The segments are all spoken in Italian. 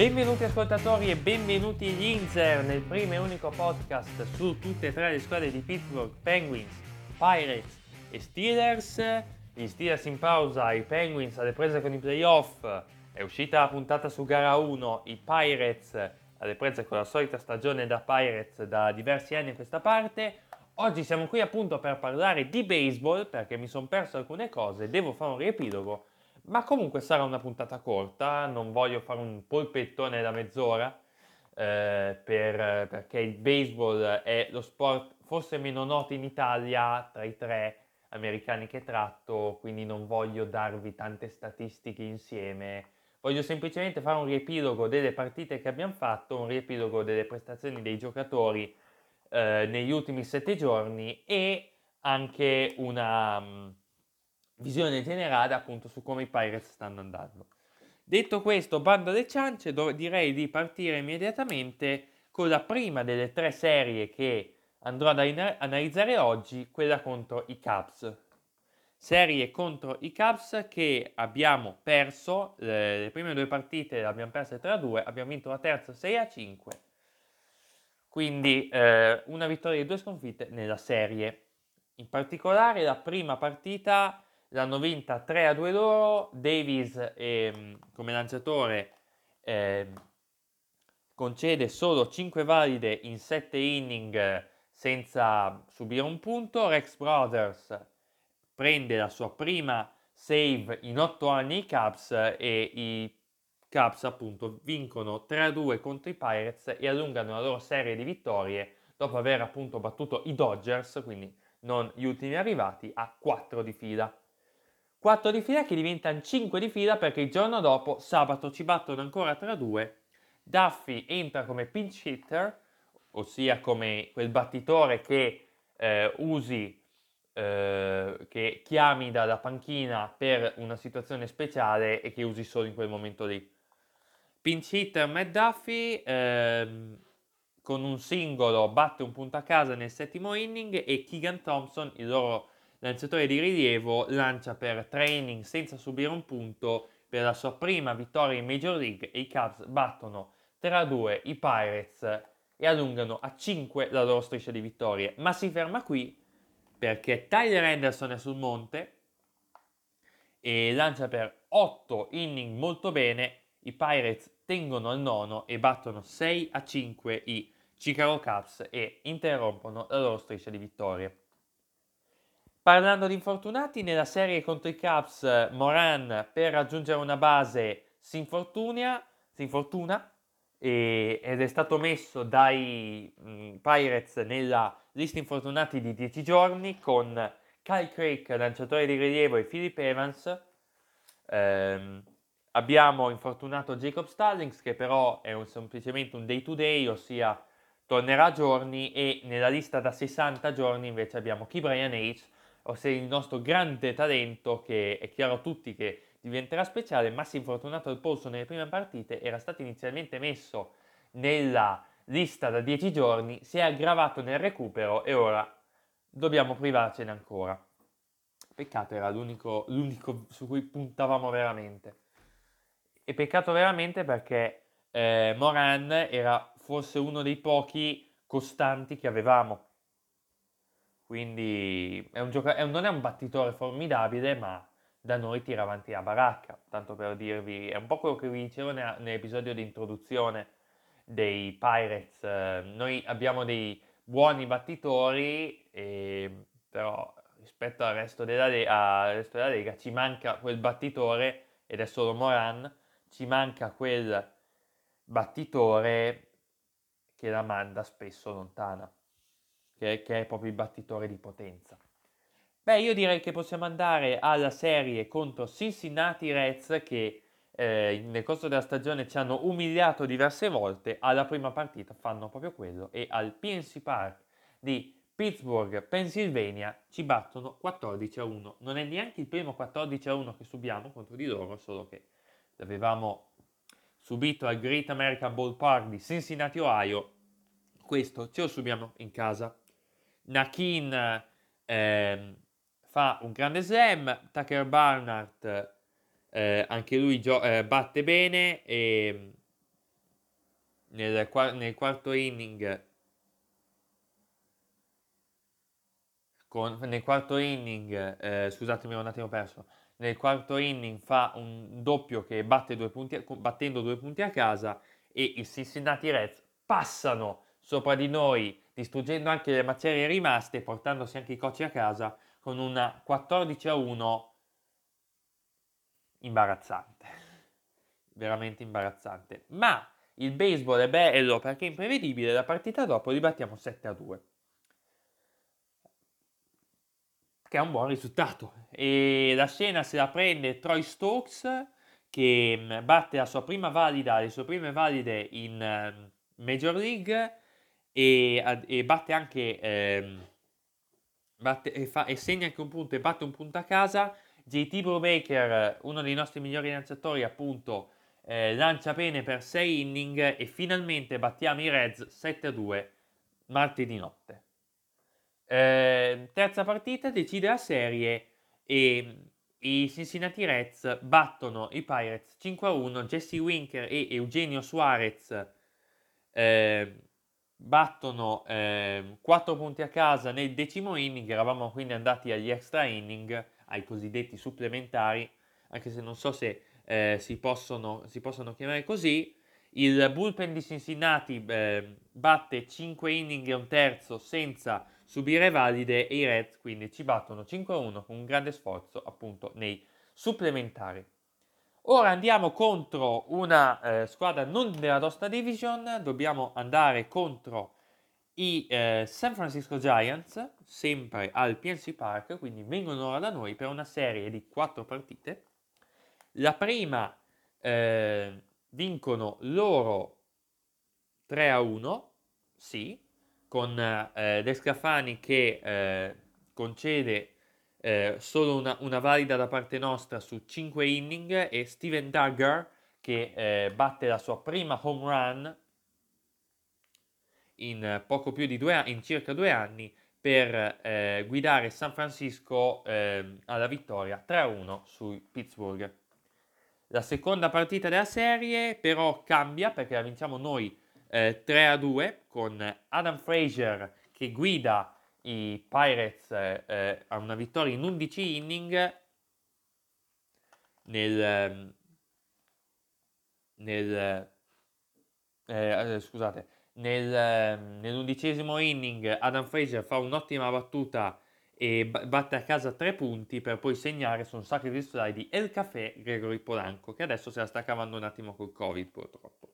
Benvenuti ascoltatori e benvenuti gli Inzer nel primo e unico podcast su tutte e tre le squadre di Pittsburgh, Penguins, Pirates e Steelers. Gli Steelers in pausa, i Penguins alle prese con i playoff, è uscita la puntata su gara 1, i Pirates alle prese con la solita stagione da Pirates da diversi anni a questa parte. Oggi siamo qui appunto per parlare di baseball perché mi sono perso alcune cose, devo fare un riepilogo ma comunque sarà una puntata corta, non voglio fare un polpettone da mezz'ora, eh, per, perché il baseball è lo sport forse meno noto in Italia tra i tre americani che tratto, quindi non voglio darvi tante statistiche insieme. Voglio semplicemente fare un riepilogo delle partite che abbiamo fatto, un riepilogo delle prestazioni dei giocatori eh, negli ultimi sette giorni e anche una visione generale appunto su come i Pirates stanno andando. Detto questo, bando alle ciance, do- direi di partire immediatamente con la prima delle tre serie che andrò ad analizzare oggi, quella contro i Cubs. Serie contro i Cubs che abbiamo perso, le, le prime due partite le abbiamo perse 3-2, abbiamo vinto la terza 6-5, quindi eh, una vittoria e due sconfitte nella serie. In particolare la prima partita l'hanno vinta 3 a 2 loro, Davis eh, come lanciatore eh, concede solo 5 valide in 7 inning senza subire un punto, Rex Brothers prende la sua prima save in 8 anni i Cubs e i Cubs appunto vincono 3 a 2 contro i Pirates e allungano la loro serie di vittorie dopo aver appunto battuto i Dodgers, quindi non gli ultimi arrivati, a 4 di fila. 4 di fila che diventano 5 di fila perché il giorno dopo, sabato, ci battono ancora tra due. Duffy entra come pinch hitter, ossia come quel battitore che eh, usi, eh, che chiami dalla panchina per una situazione speciale e che usi solo in quel momento lì. Pinch hitter Matt Duffy ehm, con un singolo batte un punto a casa nel settimo inning e Keegan Thompson, il loro lanciatore di rilievo, lancia per training senza subire un punto per la sua prima vittoria in Major League e i Cubs battono 3-2 i Pirates e allungano a 5 la loro striscia di vittorie. Ma si ferma qui perché Tyler Anderson è sul monte e lancia per 8 inning molto bene. I Pirates tengono al nono e battono 6 a 5 i Chicago Cubs e interrompono la loro striscia di vittorie. Parlando di infortunati, nella serie contro i Cubs, Moran per raggiungere una base si infortuna, si infortuna e, ed è stato messo dai mh, Pirates nella lista infortunati di 10 giorni con Kyle Craig, lanciatore di rilievo, e Philip Evans. Ehm, abbiamo infortunato Jacob Stallings che però è un, semplicemente un day to day, ossia tornerà a giorni e nella lista da 60 giorni invece abbiamo Key Brian H ossia il nostro grande talento che è chiaro a tutti che diventerà speciale, ma si è infortunato al polso nelle prime partite, era stato inizialmente messo nella lista da 10 giorni, si è aggravato nel recupero e ora dobbiamo privarcene ancora. Peccato era l'unico, l'unico su cui puntavamo veramente. E peccato veramente perché eh, Moran era forse uno dei pochi costanti che avevamo quindi è gioca- è un, non è un battitore formidabile, ma da noi tira avanti la baracca. Tanto per dirvi, è un po' quello che vi dicevo ne- nell'episodio di introduzione dei Pirates. Eh, noi abbiamo dei buoni battitori, e, però rispetto al resto, della, le- al resto della Lega ci manca quel battitore, ed è solo Moran, ci manca quel battitore che la manda spesso lontana che, che è proprio il battitore di potenza. Beh, io direi che possiamo andare alla serie contro Cincinnati Reds che eh, nel corso della stagione ci hanno umiliato diverse volte, alla prima partita fanno proprio quello e al PNC Park di Pittsburgh, Pennsylvania ci battono 14 a 1. Non è neanche il primo 14 a 1 che subiamo contro di loro, solo che l'avevamo subito al Great American Ballpark di Cincinnati, Ohio. Questo ce lo subiamo in casa. Nakin eh, fa un grande slam, Tucker Barnard eh, anche lui gio- eh, batte bene e nel, nel quarto inning con, nel quarto inning, eh, scusatemi, ho un attimo perso. Nel quarto inning fa un doppio che batte due punti, battendo due punti a casa e i Cincinnati Reds passano sopra di noi, distruggendo anche le macerie rimaste, portandosi anche i cocci a casa con una 14 a 1 imbarazzante. Veramente imbarazzante. Ma il baseball è bello perché è imprevedibile, la partita dopo li battiamo 7 a 2. che è un buon risultato. E la scena se la prende Troy Stokes che mm, batte la sua prima valida, le sue prime valide in uh, Major League e, e batte anche eh, batte, e, fa, e, segna anche un punto e batte un punto a casa. JT Brubaker, uno dei nostri migliori lanciatori, appunto, eh, lancia bene per 6 inning e finalmente battiamo i Reds 7-2 martedì notte. Eh, terza partita decide la serie e i Cincinnati Reds battono i Pirates 5-1. Jesse Winker e Eugenio Suarez eh, battono eh, 4 punti a casa nel decimo inning. Eravamo quindi andati agli extra inning, ai cosiddetti supplementari, anche se non so se eh, si possono, si, possono, chiamare così. Il bullpen di Cincinnati eh, batte 5 inning e un terzo senza subire valide e i Reds quindi ci battono 5-1 con un grande sforzo appunto nei supplementari. Ora andiamo contro una eh, squadra non della nostra division, dobbiamo andare contro i eh, San Francisco Giants, sempre al PNC Park, quindi vengono ora da noi per una serie di quattro partite. La prima eh, vincono loro 3 a 1, sì, con eh, De Scafani che eh, concede eh, solo una, una, valida da parte nostra su 5 inning e Steven Duggar che eh, batte la sua prima home run in poco più di due in circa due anni per eh, guidare San Francisco ehm, alla vittoria 3-1 su Pittsburgh. La seconda partita della serie però cambia perché la vinciamo noi eh, 3 a 2 con Adam Frazier che guida i Pirates eh, eh a una vittoria in 11 inning nel, ehm, nel eh, eh, scusate nel, ehm, nell'undicesimo inning Adam Frazier fa un'ottima battuta e batte a casa tre punti per poi segnare su un sacro di slide di El Café Gregory Polanco che adesso se la sta cavando un attimo col covid purtroppo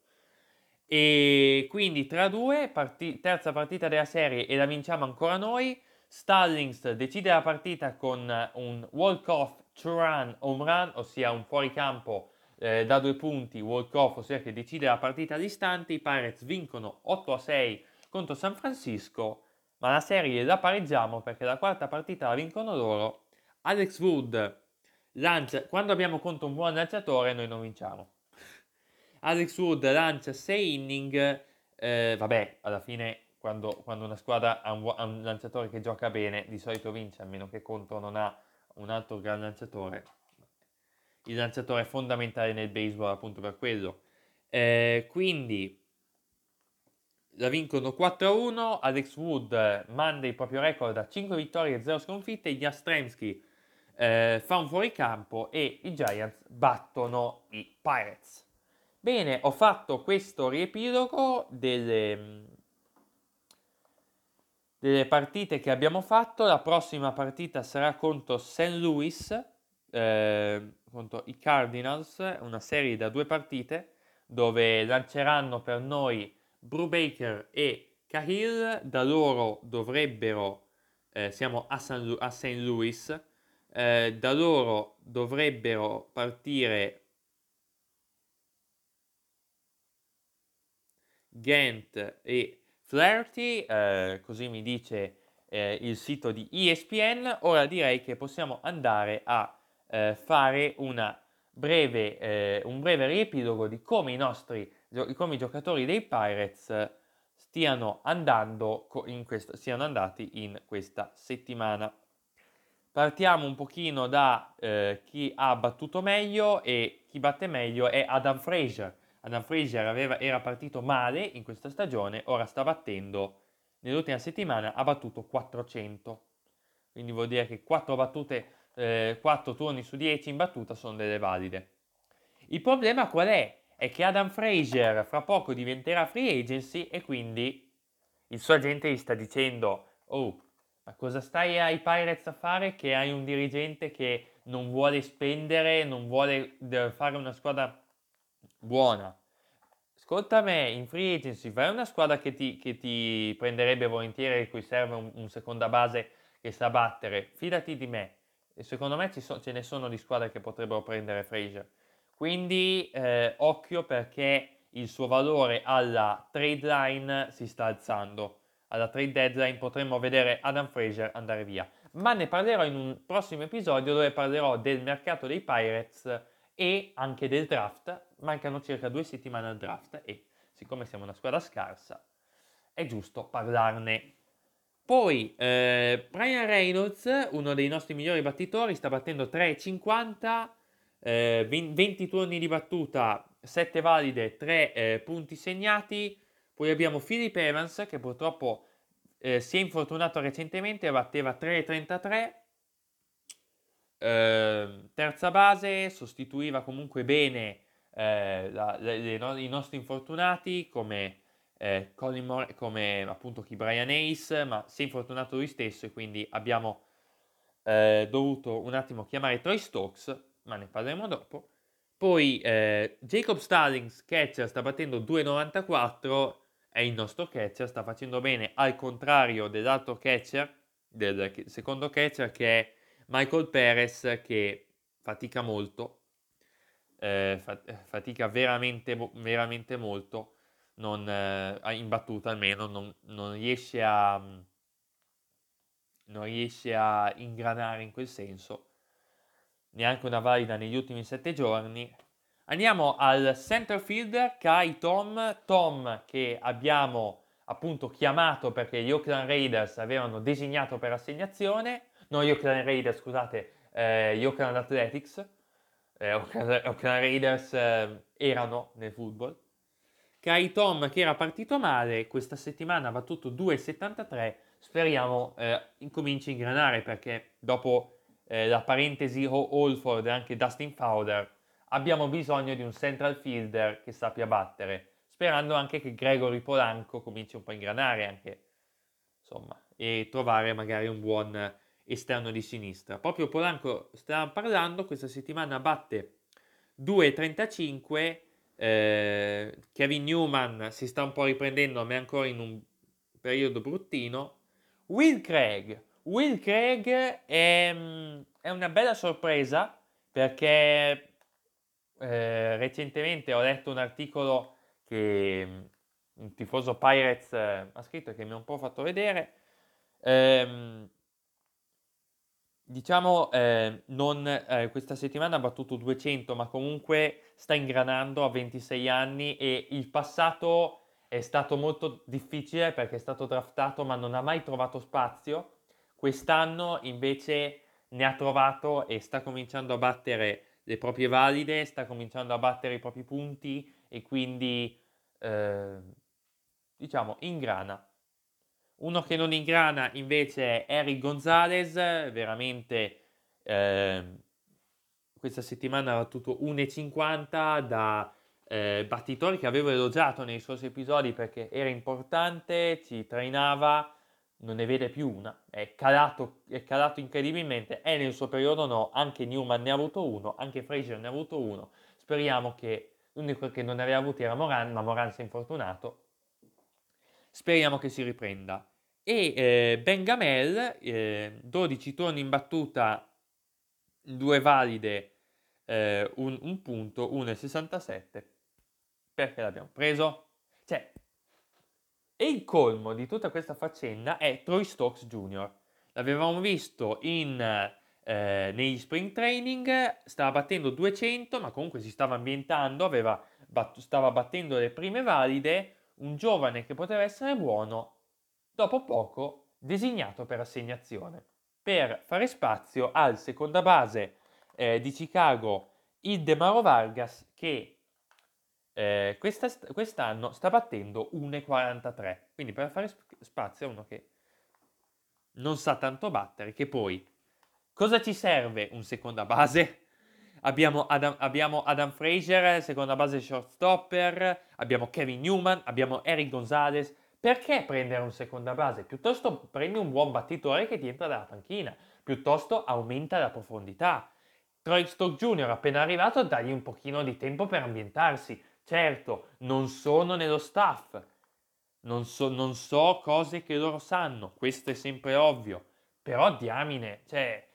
e quindi 3-2, parti- terza partita della serie e la vinciamo ancora noi. Stallings decide la partita con un walk-off two-run home run, ossia un fuoricampo eh, da due punti, walk-off, ossia che decide la partita all'istante. I Pirates vincono 8-6 contro San Francisco, ma la serie la pareggiamo perché la quarta partita la vincono loro. Alex Wood lancia, quando abbiamo contro un buon lanciatore noi non vinciamo. Alex Wood lancia 6 inning, eh, vabbè, alla fine quando, quando una squadra ha un, ha un, lanciatore che gioca bene, di solito vince, a meno che contro non ha un altro gran lanciatore. Il lanciatore è fondamentale nel baseball appunto per quello. Eh, quindi la vincono 4-1, Alex Wood manda il proprio record a 5 vittorie e 0 sconfitte, Jastremski eh, fa un fuoricampo e i Giants battono i Pirates. Bene, ho fatto questo riepilogo delle, delle partite che abbiamo fatto. La prossima partita sarà contro St. Louis, eh, contro i Cardinals, una serie da due partite dove lanceranno per noi Brubaker e Cahill. Da loro dovrebbero, eh, siamo a St. Louis, eh, da loro dovrebbero partire Ghent e Flaherty, eh, così mi dice eh, il sito di ESPN. Ora direi che possiamo andare a eh, fare breve, eh, un breve riepilogo di come i nostri come i giocatori dei Pirates stiano andando in questa, siano andati in questa settimana. Partiamo un pochino da eh, chi ha battuto meglio e chi batte meglio è Adam Fraser Adam Frazier aveva, era partito male in questa stagione, ora sta battendo, nell'ultima settimana ha battuto 400. Quindi vuol dire che 4 battute, eh, 4 turni su 10 in battuta sono delle valide. Il problema qual è? È che Adam Frazier fra poco diventerà free agency e quindi il suo agente gli sta dicendo oh, ma cosa stai ai Pirates a fare che hai un dirigente che non vuole spendere, non vuole fare una squadra buona? Ascolta me, in free agency fai una squadra che ti, che ti prenderebbe volentieri, e cui serve un, un, seconda base che sa battere. Fidati di me. E secondo me so, ce ne sono di squadre che potrebbero prendere Fraser. Quindi eh, occhio perché il suo valore alla trade line si sta alzando alla trade deadline potremmo vedere Adam Fraser andare via. Ma ne parlerò in un prossimo episodio dove parlerò del mercato dei Pirates e anche del draft. Mancano circa due settimane al draft e siccome siamo una squadra scarsa è giusto parlarne. Poi eh, Brian Reynolds, uno dei nostri migliori battitori, sta battendo 3,50, eh, 20 turni di battuta, 7 valide, 3 eh, punti segnati. Poi abbiamo Philip Evans che purtroppo eh, si è infortunato recentemente, batteva 3,33. Eh, terza base, sostituiva comunque bene eh, la, le, le, i nostri infortunati come, eh, More, come appunto chi Brian Ace, ma si è infortunato lui stesso e quindi abbiamo eh, dovuto un attimo chiamare Troy Stokes, ma ne parleremo dopo. Poi eh, Jacob Stallings, catcher, sta battendo 2,94 è il nostro catcher, sta facendo bene, al contrario dell'altro catcher, del secondo catcher che è Michael Perez che fatica molto, eh, fatica veramente, veramente molto, non, eh, in battuta almeno, non, non, riesce a, non riesce a ingranare in quel senso, neanche una valida negli ultimi sette giorni, Andiamo al center fielder Kai Tom, Tom che abbiamo appunto chiamato perché gli Oakland Raiders avevano designato per assegnazione, no Oakland Raiders scusate, eh, gli Oakland Athletics, eh, Oakland, Oakland Raiders eh, erano nel football. Kai Tom che era partito male, questa settimana ha battuto 2,73, speriamo eh, incominci a ingranare perché dopo eh, la parentesi Holford e anche Dustin Fowler abbiamo bisogno di un central fielder che sappia battere, sperando anche che Gregory Polanco cominci un po' a ingranare anche, insomma, e trovare magari un buon esterno di sinistra. Proprio Polanco, stavamo parlando, questa settimana batte 2,35, eh, Kevin Newman si sta un po' riprendendo, ma è ancora in un periodo bruttino. Will Craig, Will Craig è, mm, è una bella sorpresa perché eh, recentemente ho letto un articolo che mm, un tifoso Pirates eh, ha scritto che mi ha un po' fatto vedere. Ehm, diciamo, eh, non, eh, questa settimana ha battuto 200, ma comunque sta ingranando a 26 anni e il passato è stato molto difficile perché è stato draftato ma non ha mai trovato spazio. Quest'anno invece ne ha trovato e sta cominciando a battere le proprie valide, sta cominciando a battere i propri punti e quindi eh, diciamo ingrana. Uno che non ingrana invece è Eric Gonzalez, veramente eh, questa settimana ha battuto 1,50 da eh, battitori che avevo elogiato nei suoi episodi perché era importante, ci trainava non ne vede più una, è calato, è calato incredibilmente, è nel suo periodo no, anche Newman ne ha avuto uno, anche Fraser ne ha avuto uno, speriamo che l'unico che non ne aveva avuto era Moran, ma Moran si è infortunato, speriamo che si riprenda. E eh, Ben Gamel, eh, 12 turni in battuta, due valide, eh, un, un punto, 1,67, perché l'abbiamo preso? Cioè, e il colmo di tutta questa faccenda è Troy Stokes Jr. L'avevamo visto in, eh, negli spring training, stava battendo 200, ma comunque si stava ambientando, aveva, bat- stava battendo le prime valide, un giovane che poteva essere buono, dopo poco designato per assegnazione, per fare spazio al seconda base eh, di Chicago, il Demaro Vargas, che eh, questa, quest'anno sta battendo 1,43. Quindi per fare spazio a uno che non sa tanto battere, che poi cosa ci serve un seconda base? Abbiamo Adam, abbiamo Adam Fraser, seconda base shortstopper, abbiamo Kevin Newman, abbiamo Eric Gonzalez. Perché prendere un seconda base? Piuttosto prendi un buon battitore che ti entra dalla panchina, piuttosto aumenta la profondità. Troy Stock Jr. appena arrivato, dagli un pochino di tempo per ambientarsi. Certo, non sono nello staff, non so, non so cose che loro sanno, questo è sempre ovvio, però diamine, cioè,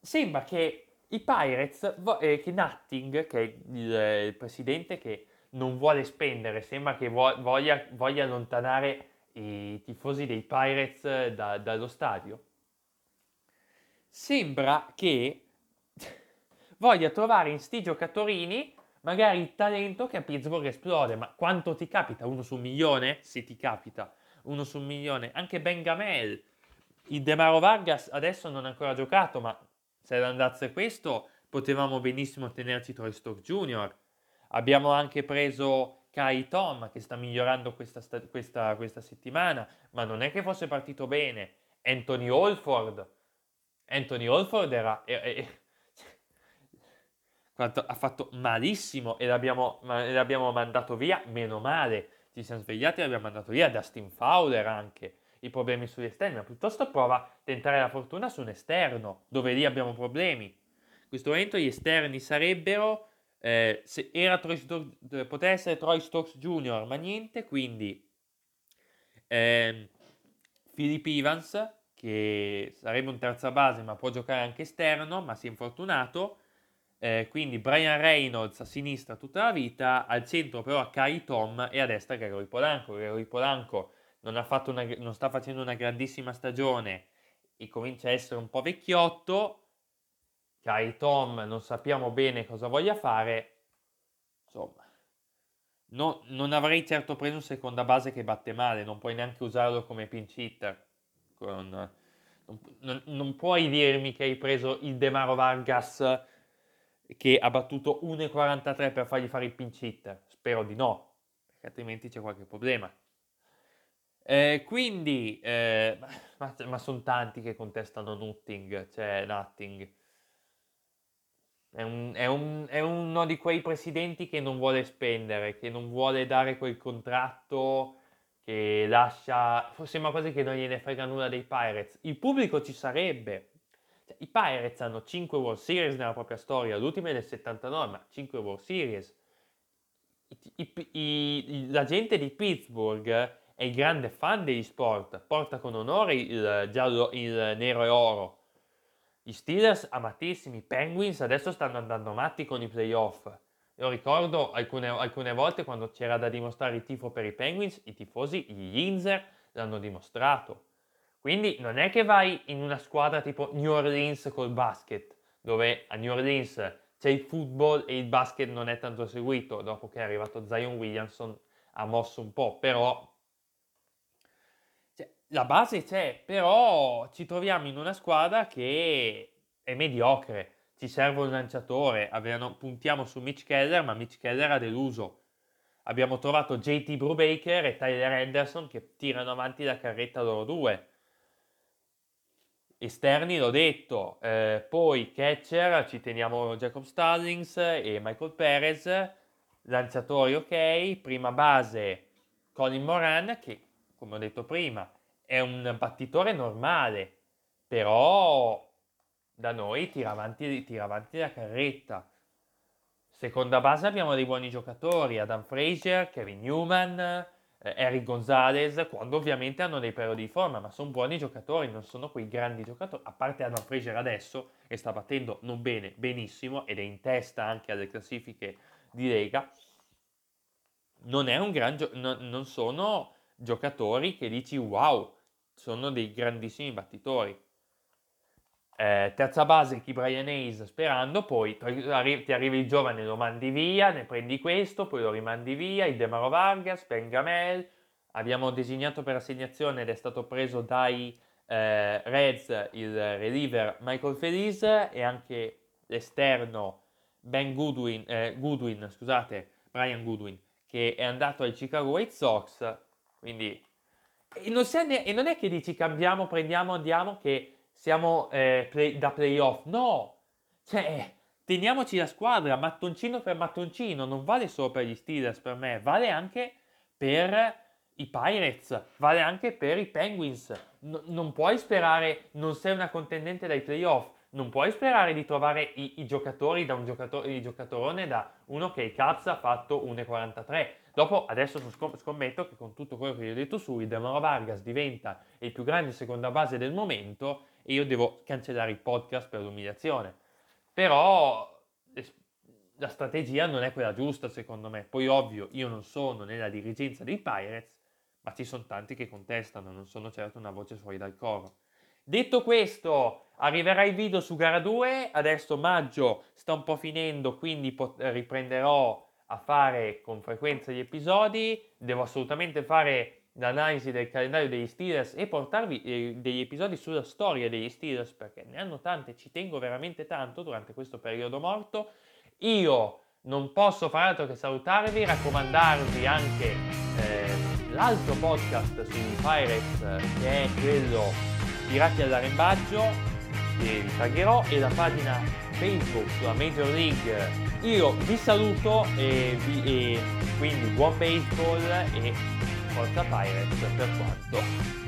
sembra che i Pirates, eh, che Nutting, che è il, il, presidente che non vuole spendere, sembra che vo- voglia, voglia, allontanare i tifosi dei Pirates da, dallo stadio. Sembra che voglia trovare in sti giocatori magari il talento che a Pittsburgh esplode, ma quanto ti capita? Uno su un milione? Sì, ti capita. Uno su un milione. Anche Ben Gamel. Il Demaro Vargas adesso non ha ancora giocato, ma se andasse questo potevamo benissimo tenerci Troy Stock Jr. Abbiamo anche preso Kai Tom che sta migliorando questa, questa, questa settimana, ma non è che fosse partito bene. Anthony Holford. Anthony Holford era, era, era ha fatto malissimo e l'abbiamo, l'abbiamo mandato via, meno male. Ci siamo svegliati e l'abbiamo mandato via. Dustin Fowler anche i problemi sugli esterni, ma piuttosto prova a tentare la fortuna su un esterno, dove lì abbiamo problemi. In questo momento gli esterni sarebbero, eh, se era Troy Stokes, poteva essere Troy Stokes Jr., ma niente, quindi eh, Philip Evans, che sarebbe un terza base, ma può giocare anche esterno, ma si è infortunato. Eh, quindi Brian Reynolds a sinistra tutta la vita, al centro però Kai Tom e a destra Gregory Polanco. Gregory Polanco non, una, non sta facendo una grandissima stagione e comincia a essere un po' vecchiotto, Kai Tom non sappiamo bene cosa voglia fare, insomma, no, non avrei certo preso un seconda base che batte male, non puoi neanche usarlo come pinch hitter, con, non, non, non, puoi dirmi che hai preso il Demaro Vargas che ha battuto 1,43 per fargli fare il pinch hitter, spero di no, perché altrimenti c'è qualche problema. Eh, quindi, eh, ma, ma sono tanti che contestano Nutting, cioè Nutting. È, un, è, un, è, uno di quei presidenti che non vuole spendere, che non vuole dare quel contratto che lascia... Sembra quasi che non gliene frega nulla dei Pirates. Il pubblico ci sarebbe. Cioè, I Pirates hanno 5 World Series nella propria storia, l'ultima è del 79, ma 5 World Series. I, i, la gente di Pittsburgh è grande fan degli sport, porta con onore il giallo, il nero e oro. Gli Steelers amatissimi, i Penguins adesso stanno andando matti con i playoff. Io ricordo alcune, alcune volte quando c'era da dimostrare il tifo per i Penguins, i tifosi, gli Yinzer, l'hanno dimostrato. Quindi non è che vai in una squadra tipo New Orleans col basket, dove a New Orleans c'è il football e il basket non è tanto seguito, dopo che è arrivato Zion Williamson ha mosso un po', però la base c'è, però ci troviamo in una squadra che è mediocre. Ci serve un lanciatore. Avevano, puntiamo su Mitch Keller, ma Mitch Keller ha deluso. Abbiamo trovato JT Brubaker e Tyler Henderson che tirano avanti la carretta loro due. Esterni l'ho detto, eh, poi catcher ci teniamo Jacob Stallings e Michael Perez, lanciatori ok, prima base Colin Moran che come ho detto prima è un battitore normale, però da noi tira avanti, tira avanti la carretta. Seconda base abbiamo dei buoni giocatori, Adam Frazier, Kevin Newman, eh, Eric Gonzalez, quando ovviamente hanno dei periodi di forma, ma sono buoni giocatori, non sono quei grandi giocatori, a parte Adam Frazier adesso, che sta battendo non bene, benissimo, ed è in testa anche alle classifiche di Lega, non, gio- non, non sono giocatori che dici wow, sono dei grandissimi battitori. Eh, terza base chi Brian Hayes sperando, poi ti arriva il giovane, lo mandi via, ne prendi questo, poi lo rimandi via, il Demaro Vargas, Ben Gamel, abbiamo designato per assegnazione ed è stato preso dai eh, Reds il reliever Michael Felice e anche l'esterno Ben Goodwin, eh, Goodwin, scusate, Brian Goodwin, che è andato ai Chicago White Sox, quindi... E non, ne- e non è che dici cambiamo, prendiamo, andiamo, che siamo eh, play- da playoff, no! Cioè, teniamoci la squadra, mattoncino per mattoncino, non vale solo per gli Steelers per me, vale anche per i Pirates, vale anche per i Penguins. No, non puoi sperare, non sei una contendente dai playoff, non puoi sperare di trovare i, i giocatori da un giocatore, il giocatorone da uno che i Cubs ha fatto 1,43. Dopo, adesso scommetto che con tutto quello che vi ho detto su, il Demoro Vargas diventa il più grande seconda base del momento e io devo cancellare il podcast per l'umiliazione. Però la strategia non è quella giusta secondo me. Poi ovvio, io non sono nella dirigenza dei Pirates, ma ci sono tanti che contestano, non sono certo una voce fuori dal coro. Detto questo, arriverà il video su gara 2, adesso maggio sta un po' finendo, quindi pot- riprenderò a fare con frequenza gli episodi, devo assolutamente fare l'analisi del calendario degli Steelers e portarvi eh, degli episodi sulla storia degli Steelers perché ne hanno tante, ci tengo veramente tanto durante questo periodo morto. Io non posso fare altro che salutarvi, raccomandarvi anche eh, l'altro podcast sui Pirates che è quello Pirati all'arrembaggio che vi pagherò e la pagina Facebook sulla Major League. Io vi saluto e, vi, e quindi buon baseball e forza Pirates per quanto